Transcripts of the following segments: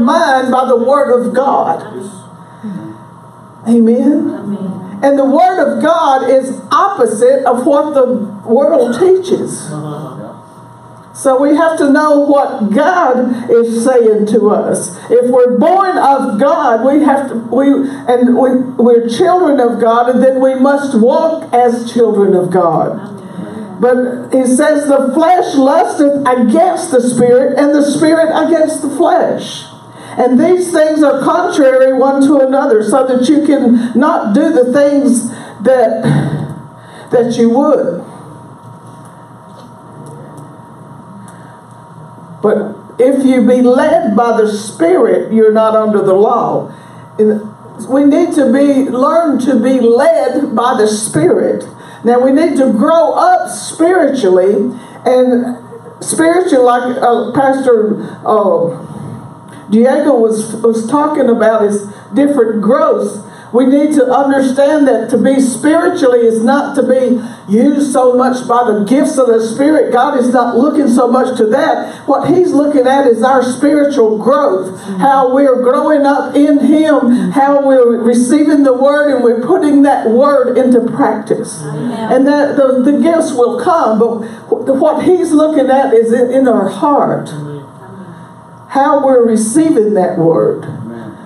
mind by the Word of God. Amen. Amen. And the Word of God is opposite of what the world teaches. So we have to know what God is saying to us. If we're born of God, we have to we and we, we're children of God, and then we must walk as children of God. But he says the flesh lusteth against the spirit, and the spirit against the flesh. And these things are contrary one to another, so that you can not do the things that that you would. But if you be led by the Spirit, you're not under the law. We need to be learn to be led by the Spirit. Now we need to grow up spiritually, and spiritual, like uh, Pastor uh, Diego was was talking about, is different growth. We need to understand that to be spiritually is not to be used so much by the gifts of the Spirit. God is not looking so much to that. What He's looking at is our spiritual growth, how we're growing up in Him, how we're receiving the Word and we're putting that Word into practice. And that the, the gifts will come, but what He's looking at is in, in our heart, how we're receiving that Word.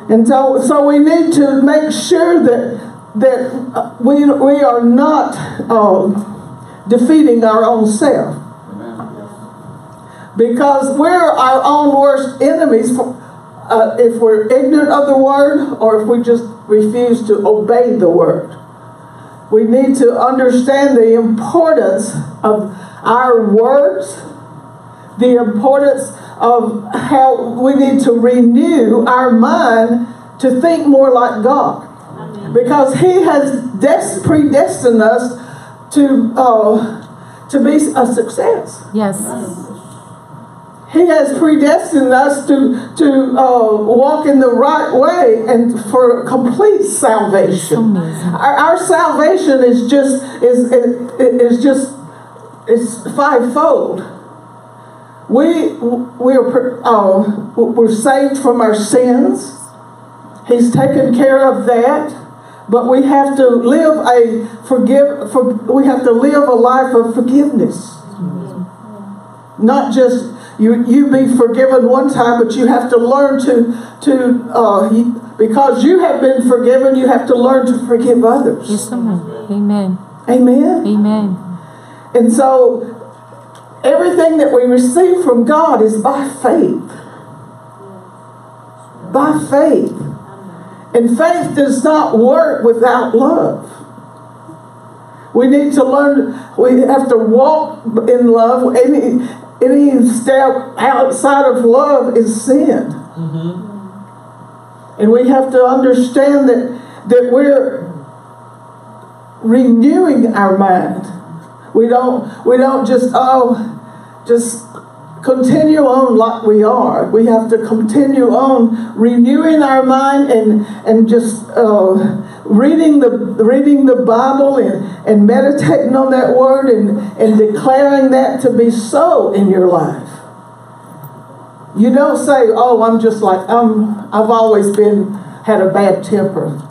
And so, so we need to make sure that that uh, we, we are not uh, defeating our own self. Because we're our own worst enemies for, uh, if we're ignorant of the word or if we just refuse to obey the word. We need to understand the importance of our words, the importance of how we need to renew our mind to think more like God. Because He has des- predestined us to, uh, to be a success. Yes. He has predestined us to, to uh, walk in the right way and for complete salvation. Our, our salvation is just is, is just is fivefold. We we're uh, we're saved from our sins. He's taken care of that, but we have to live a forgive. For, we have to live a life of forgiveness, not just you. You be forgiven one time, but you have to learn to to uh, because you have been forgiven. You have to learn to forgive others. Yes, amen. Amen. Amen. Amen. And so everything that we receive from God is by faith. By faith. And faith does not work without love. We need to learn, we have to walk in love. Any, any step outside of love is sin. Mm-hmm. And we have to understand that, that we're renewing our mind. We don't we don't just oh just continue on like we are. We have to continue on renewing our mind and and just uh, reading the reading the Bible and, and meditating on that word and, and declaring that to be so in your life. You don't say, "Oh, I'm just like I'm. I've always been had a bad temper."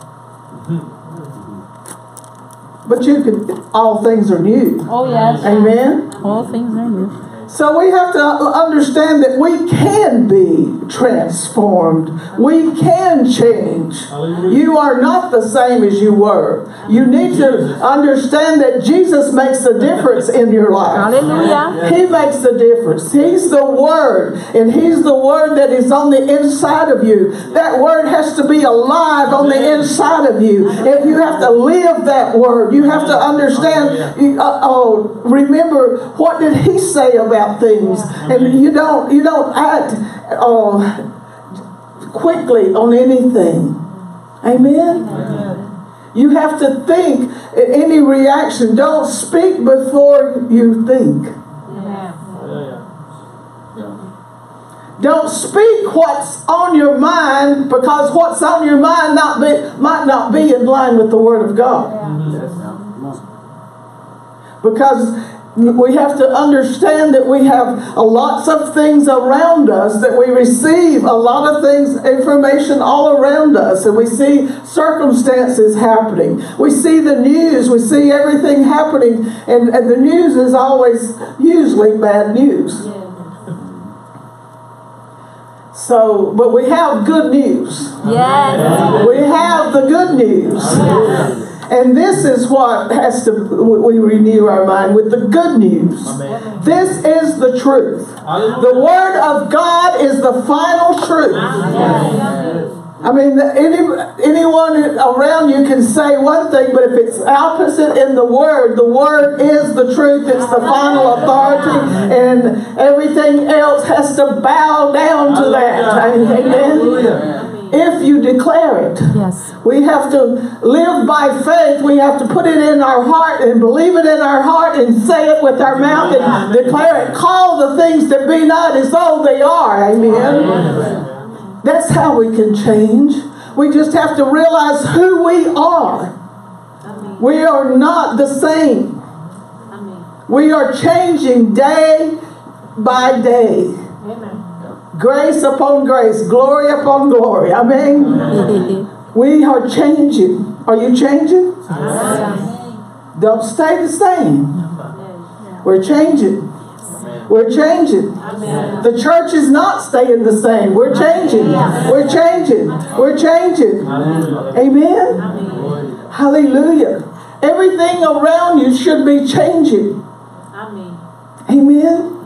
But you can. All things are new. Oh yes. Amen. All things are new. So we have to understand that we can be transformed. We can change. You are not the same as you were. You need to understand that Jesus makes the difference in your life. Hallelujah. He makes the difference. He's the Word, and He's the Word that is on the inside of you. That Word has to be alive on the inside of you. If you have to live that Word, you have to understand. Uh, oh, remember what did He say about things, and you don't you don't act uh, quickly on anything. Amen. You have to think any reaction. Don't speak before you think. Don't speak what's on your mind because what's on your mind not be, might not be in line with the Word of God. Because we have to understand that we have lots of things around us that we receive a lot of things information all around us and we see circumstances happening. We see the news we see everything happening and, and the news is always usually bad news. So but we have good news. Yes. we have the good news and this is what has to, we renew our mind with the good news. Amen. This is the truth. The Word of God is the final truth. I mean, any, anyone around you can say one thing, but if it's opposite in the Word, the Word is the truth. It's the final authority, and everything else has to bow down to that. Amen. If you declare it. Yes. We have to live by faith. We have to put it in our heart and believe it in our heart and say it with our mouth and declare it. Call the things that be not as though they are. Amen. That's how we can change. We just have to realize who we are. We are not the same. We are changing day by day. Grace upon grace, glory upon glory. Amen. We are changing. Are you changing? Yes. Don't stay the same. We're changing. We're changing. The church is not staying the same. We're changing. We're changing. We're changing. Hallelujah. Amen. Hallelujah. Everything around you should be changing. Amen. Amen.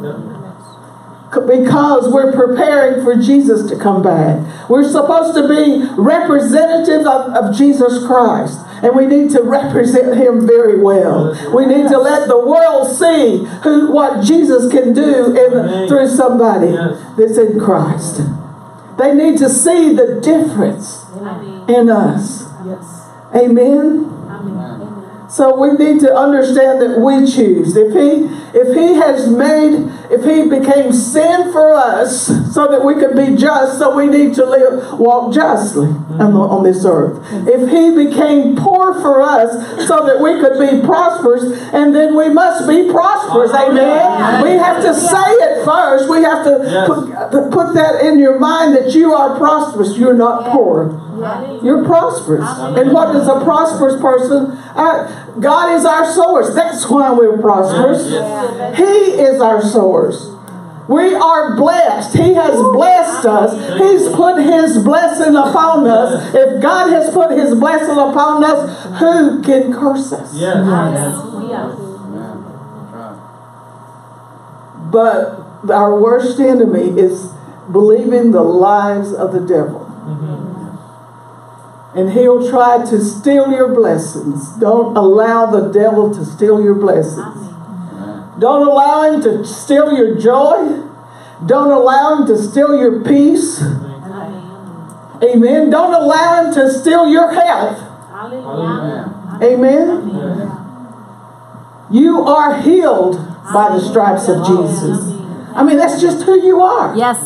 Because we're preparing for Jesus to come back. We're supposed to be representatives of, of Jesus Christ. And we need to represent him very well. We need to let the world see who what Jesus can do in, through somebody that's in Christ. They need to see the difference in us. Amen. So we need to understand that we choose. If he if he has made if he became sin for us so that we could be just, so we need to live walk justly on, the- on this earth. If he became poor for us so that we could be prosperous, and then we must be prosperous. Amen. We have to say it first. We have to put, put that in your mind that you are prosperous. You're not poor. You're prosperous. And what is a prosperous person? Uh, God is our source. That's why we're prosperous. He is our source. We are blessed. He has blessed us. He's put His blessing upon us. If God has put His blessing upon us, who can curse us? Yes. But our worst enemy is believing the lies of the devil. And he'll try to steal your blessings. Don't allow the devil to steal your blessings. Don't allow him to steal your joy. Don't allow him to steal your peace. Amen. Don't allow him to steal your health. Amen. You are healed by the stripes of Jesus. I mean, that's just who you are. Yes.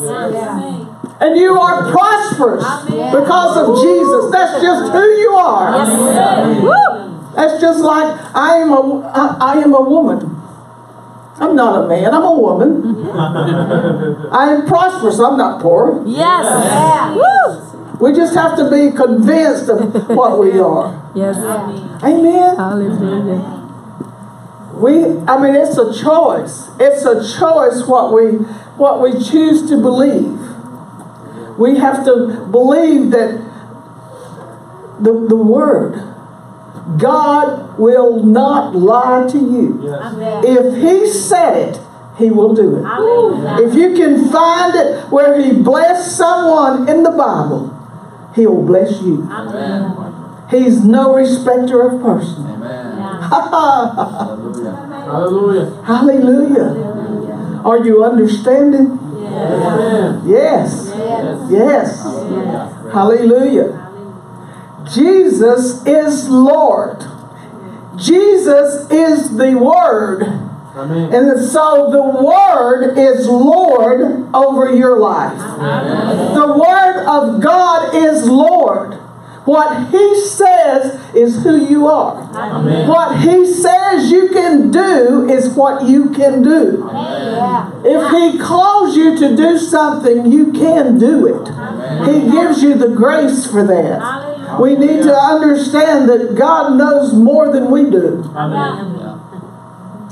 And you are prosperous because of Jesus. That's just who you are. Yes. That's just like I am a I, I am a woman. I'm not a man. I'm a woman. I am prosperous. I'm not poor. Yes. Woo. We just have to be convinced of what we are. Yes. Amen. Hallelujah. We, I mean, it's a choice. It's a choice what we what we choose to believe. We have to believe that the, the word, God will not lie to you. Yes. If He said it, He will do it. If you can find it where He blessed someone in the Bible, He'll bless you. He's no respecter of person. Hallelujah. Hallelujah. Are you understanding? Amen. Yes. Yes. Hallelujah. Jesus is Lord. Jesus is the Word. Amen. And so the Word is Lord over your life. The Word of God is Lord. What He says is who you are. Amen. What He says you can do is what you can do. Yeah. If He calls you to do something, you can do it. He gives you the grace for that. Hallelujah. We need to understand that God knows more than we do. Amen.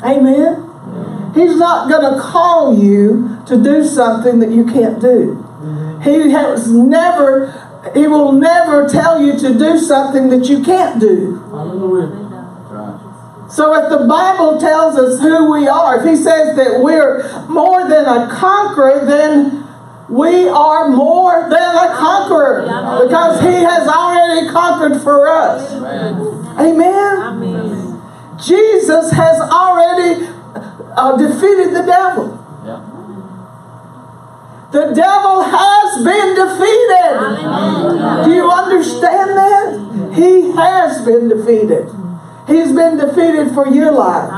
Amen. He's not going to call you to do something that you can't do. Mm-hmm. He has never, he will never tell you to do something that you can't do. So if the Bible tells us who we are, if he says that we're more than a conqueror, then we are more than a conqueror because he has already conquered for us. Amen. Jesus has already uh, defeated the devil. The devil has been defeated. Do you understand that? He has been defeated. He's been defeated for your life.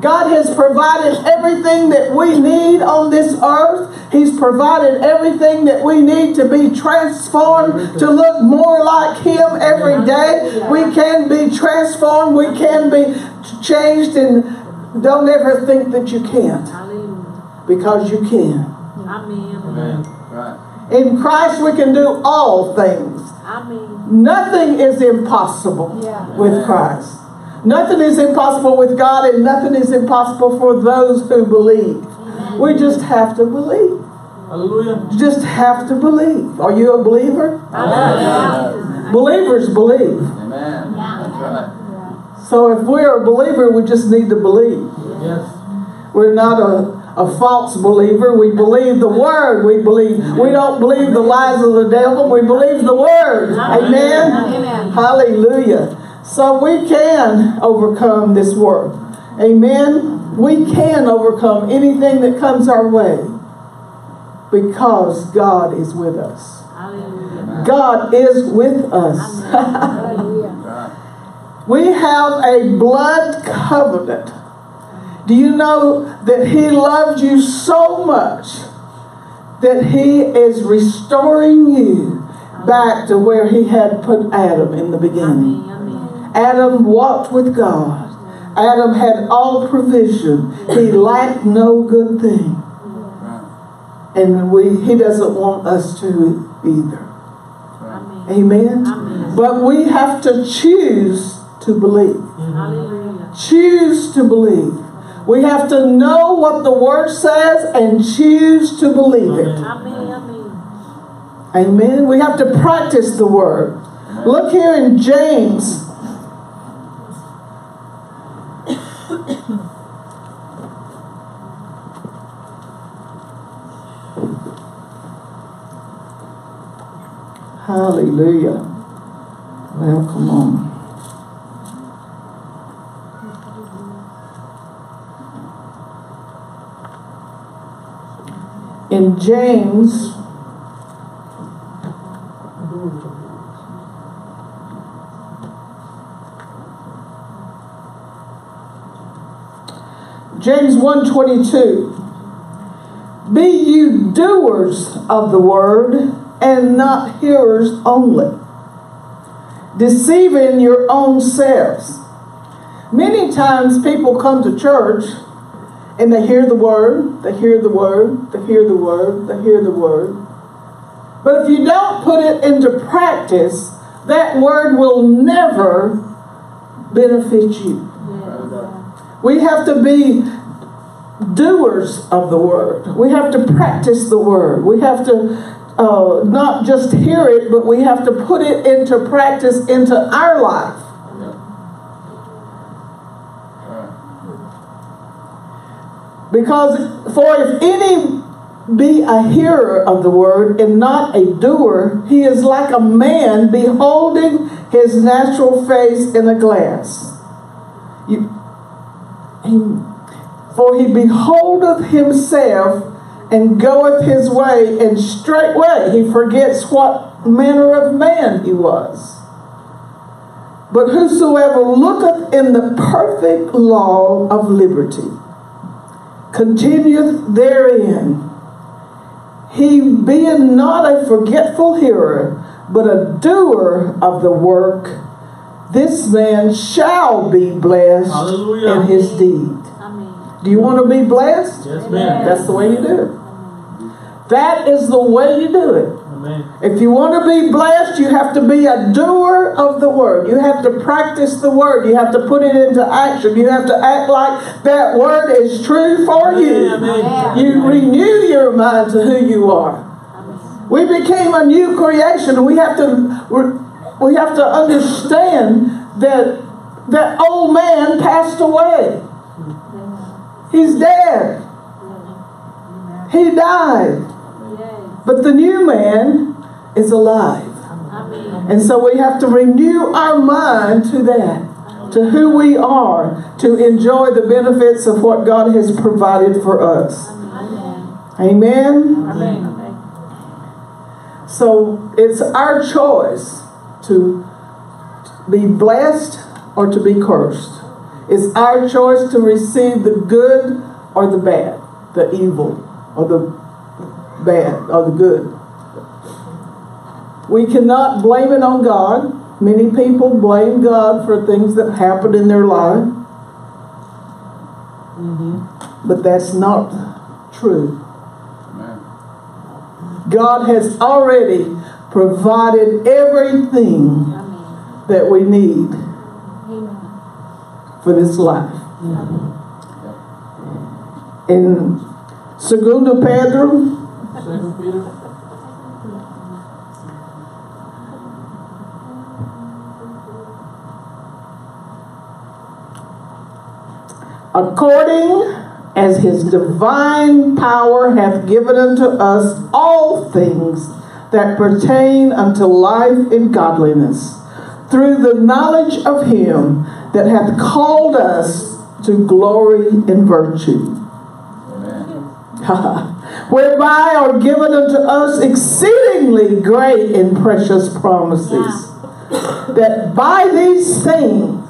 God has provided everything that we need on this earth. He's provided everything that we need to be transformed, to look more like Him every day. We can be transformed, we can be changed, and don't ever think that you can't, because you can. Amen. Amen. In Christ, we can do all things. Amen. Nothing is impossible Yeah. with Christ. Nothing is impossible with God, and nothing is impossible for those who believe. We just have to believe. Hallelujah. You just have to believe. Are you a believer? Hallelujah. Believers believe. Amen. That's right. So if we're a believer, we just need to believe. Yes. We're not a, a false believer. We believe the word. We believe. We don't believe the lies of the devil. We believe the word. Amen. Amen. Hallelujah. So we can overcome this world. Amen. We can overcome anything that comes our way because God is with us. Hallelujah. God is with us. We have a blood covenant. Do you know that He loved you so much that He is restoring you back to where He had put Adam in the beginning? Amen. Adam walked with God. Adam had all provision. He lacked no good thing. And we, He doesn't want us to either. Amen. Amen? Amen. But we have to choose to believe. Hallelujah. choose to believe. We have to know what the word says and choose to believe it. Amen. Amen. Amen. We have to practice the word. Look here in James. Hallelujah. Well, come on. James. James 122 Be you doers of the word and not hearers only deceiving your own selves. Many times people come to church and they hear the word they hear the word they hear the word they hear the word but if you don't put it into practice that word will never benefit you we have to be doers of the word. We have to practice the word. We have to uh, not just hear it, but we have to put it into practice into our life. Because for if any be a hearer of the word and not a doer, he is like a man beholding his natural face in a glass. You, for he beholdeth himself and goeth his way, and straightway he forgets what manner of man he was. But whosoever looketh in the perfect law of liberty, continueth therein, he being not a forgetful hearer, but a doer of the work, this man shall be blessed Hallelujah. in his deed. Amen. Do you want to be blessed? Yes, ma'am. That's the way you do it. That is the way you do it. Amen. If you want to be blessed, you have to be a doer of the word. You have to practice the word. You have to put it into action. You have to act like that word is true for you. Amen. You renew your mind to who you are. We became a new creation. We have to we have to understand that that old man passed away. He's dead. He died. But the new man is alive. And so we have to renew our mind to that, to who we are, to enjoy the benefits of what God has provided for us. Amen. Amen? Amen. So it's our choice to be blessed or to be cursed. It's our choice to receive the good or the bad, the evil or the bad or the good. We cannot blame it on God. Many people blame God for things that happen in their life. Mm-hmm. But that's not true. Amen. God has already provided everything Amen. that we need Amen. for this life. In Segundo Pedro, Peter. according as his divine power hath given unto us all things that pertain unto life and godliness, through the knowledge of him that hath called us to glory and virtue. Amen. whereby are given unto us exceedingly great and precious promises, that by these things,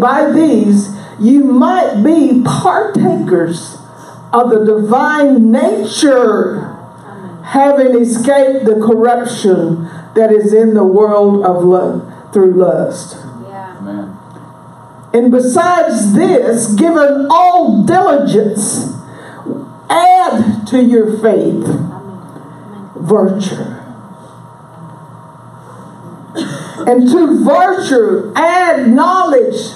by these, you might be partakers of the divine nature, having escaped the corruption that is in the world of love through lust. Yeah. Amen. And besides this, given all diligence, add to your faith virtue. And to virtue, add knowledge,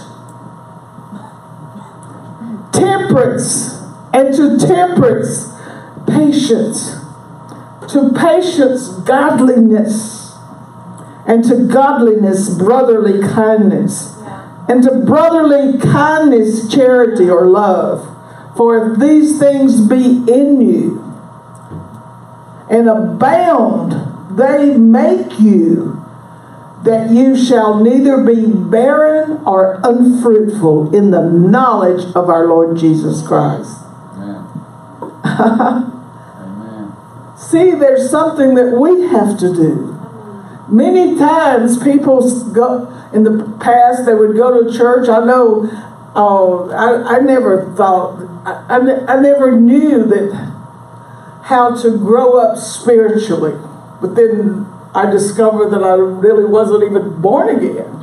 temperance, and to temperance, patience. To patience, godliness, and to godliness, brotherly kindness, and to brotherly kindness, charity, or love. For if these things be in you and abound, they make you that you shall neither be barren or unfruitful in the knowledge of our Lord Jesus Christ. Amen. Amen. See, there's something that we have to do. Many times people go, in the past, they would go to church. I know, uh, I, I never thought, I, I, I never knew that how to grow up spiritually. But then I discovered that I really wasn't even born again.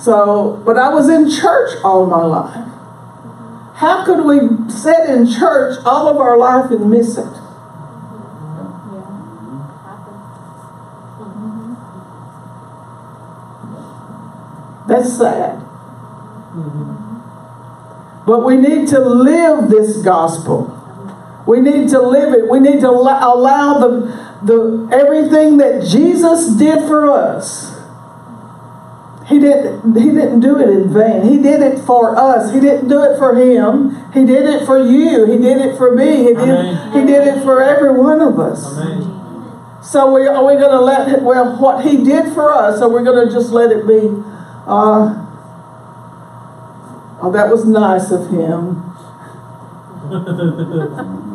So, but I was in church all my life. How could we sit in church all of our life and miss it? That's sad. But we need to live this gospel. We need to live it. We need to allow, the, the everything that Jesus did for us. He didn't, he didn't do it in vain. He did it for us. He didn't do it for him. He did it for you. He did it for me. He did, Amen. he did it for every one of us. Amen. So we, are we going to let it, well, what he did for us, are we going to just let it be, uh, oh, that was nice of him.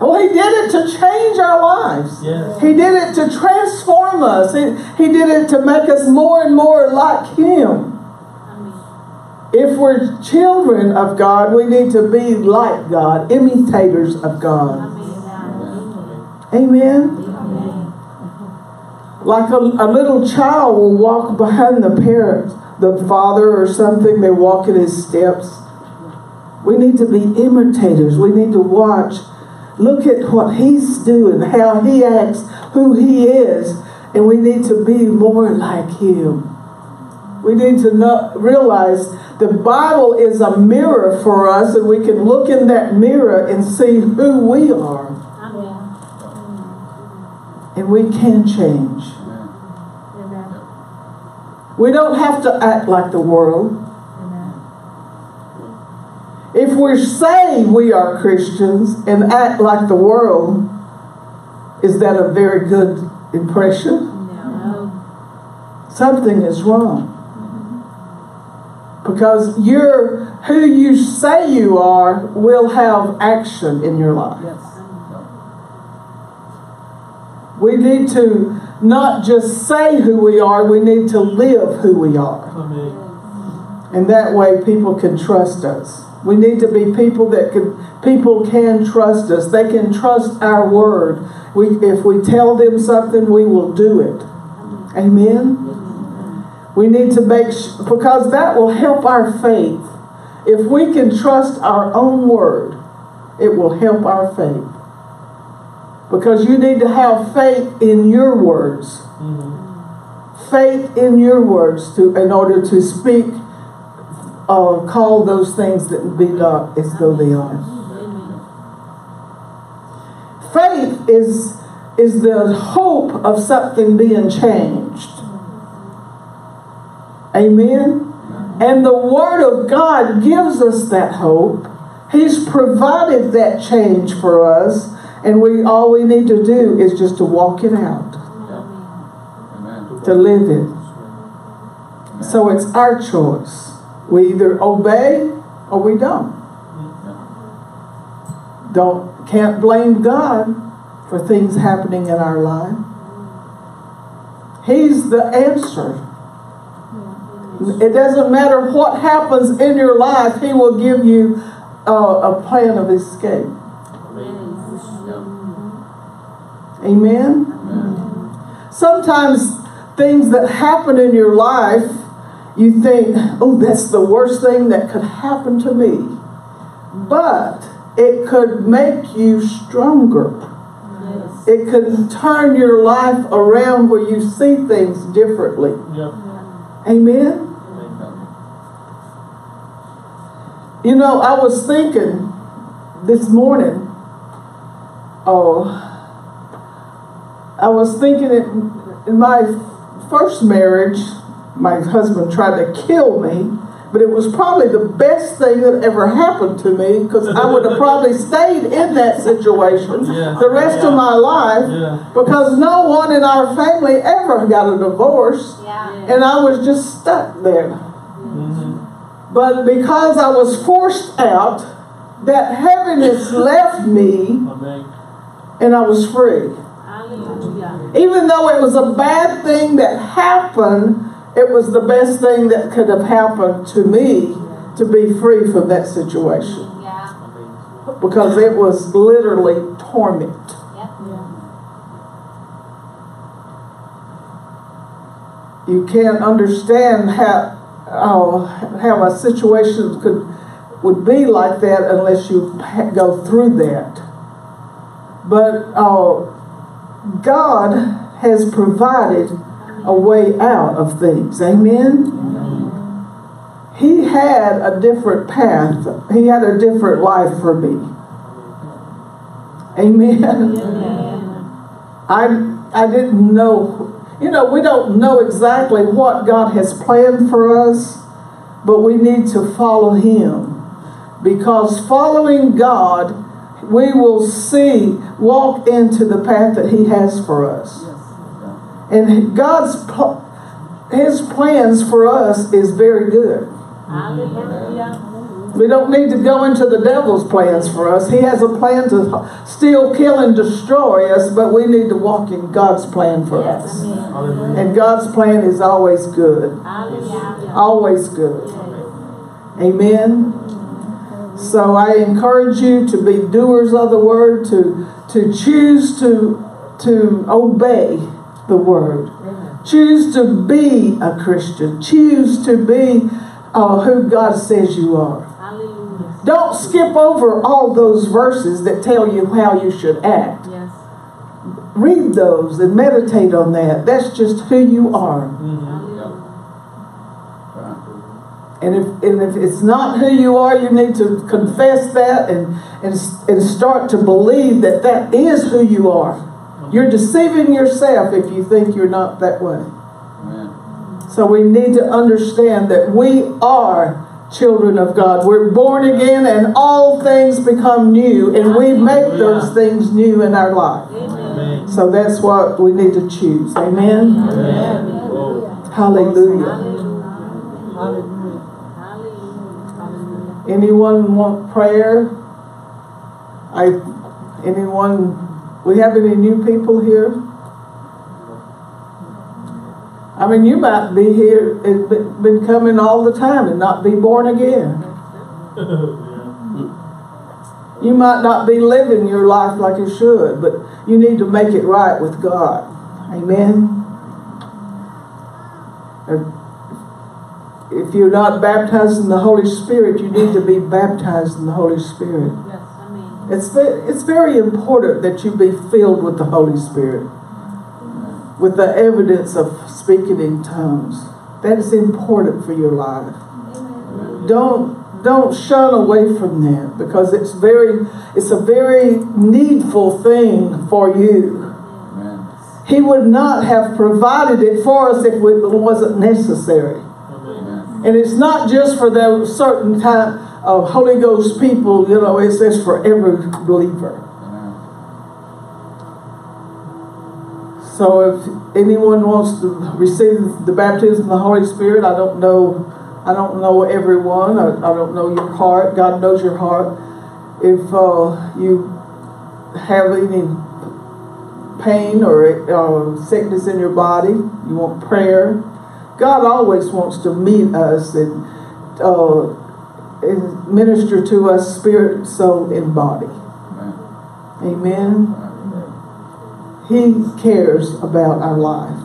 Well, he did it to change our lives. Yes. He did it to transform us. He, he did it to make us more and more like him. If we're children of God, we need to be like God, imitators of God. Amen. Amen. Like a, a little child will walk behind the parents, the father or something, they walk in his steps. We need to be imitators. We need to watch, look at what he's doing, how he acts, who he is, and we need to be more like him. We need to know, realize the Bible is a mirror for us, and we can look in that mirror and see who we are, Amen. and we can change. We don't have to act like the world. If we say we are Christians and act like the world, is that a very good impression? No. Something is wrong. Because you're who you say you are will have action in your life. We need to not just say who we are, we need to live who we are. Amen. And that way people can trust us. We need to be people that can people can trust us. They can trust our word. We if we tell them something, we will do it. Amen. We need to make because that will help our faith. If we can trust our own word, it will help our faith. Because you need to have faith in your words. Mhm. faith in your words to in order to speak uh, call those things that be not as though they are. Faith is is the hope of something being changed. Amen? And the word of god gives us that hope. He's provided that change for us and we all we need to do is just to walk it out to live it So it's our choice. We either obey or we don't. Don't can't blame God for things happening in our life. He's the answer. It doesn't matter what happens in your life, He will give you a plan of escape. Amen. Amen. Sometimes things that happen in your life, you think, oh, that's the worst thing that could happen to me. But it could make you stronger. Yes. It could turn your life around where you see things differently. Yep. Amen. You know, I was thinking this morning, oh, I was thinking in, in my first marriage, my husband tried to kill me, but it was probably the best thing that ever happened to me because I would have probably stayed in that situation Yeah. the rest of my life Yeah. because no one in our family ever got a divorce Yeah. and I was just stuck there. Mhm. But because I was forced out, that heaviness left me and I was free. Even though it was a bad thing that happened, it was the best thing that could have happened to me to be free from that situation Yeah. because it was literally torment. Yep. You can't understand how oh, how a situation could would be like that unless you go through that. But uh, God has provided a way out of things. Amen. He had a different path. He had a different life for me. Amen. I I didn't know. You know, we don't know exactly what God has planned for us, but we need to follow Him. Because following God, we will see, walk into the path that He has for us. And God's His plans for us is very good. We don't need to go into the devil's plans for us. He has a plan to steal, kill, and destroy us, but we need to walk in God's plan for us. And God's plan is always good. Always good. Amen. So I encourage you to be doers of the word, to to choose to to obey the Word. Choose to be a Christian. Choose to be uh, who God says you are. Hallelujah. Don't skip over all those verses that tell you how you should act. Yes. Read those and meditate on that. That's just who you are. Hallelujah. And if, and if it's not who you are, you need to confess that and, and, and start to believe that that is who you are. You're deceiving yourself if you think you're not that way. Amen. So we need to understand that we are children of God. We're born again and all things become new and we make those things new in our life. Amen. So that's what we need to choose. Amen. Hallelujah. Hallelujah. Hallelujah. Hallelujah. Anyone want prayer? I, anyone, we have any new people here? I mean, you might be here, it been been coming all the time and not be born again. You might not be living your life like you should, but you need to make it right with God. Amen. Or If you're not baptized in the Holy Spirit, you need to be baptized in the Holy Spirit. Yes. Amen. It's ve- it's very important that you be filled with the Holy Spirit, with the evidence of speaking in tongues. That is important for your life. Don't don't shun away from that because it's very it's a very needful thing for you. Amen. He would not have provided it for us if it wasn't necessary. And it's not just for those certain type of Holy Ghost people, you know, it says for every believer. So if anyone wants to receive the baptism of the Holy Spirit, I don't know, I don't know everyone. I, I don't know your heart. God knows your heart. If uh, you have any pain or uh, sickness in your body, you want prayer. God always wants to meet us and, uh, and minister to us, spirit, soul, and body. Amen. Amen. Right. He cares about our life.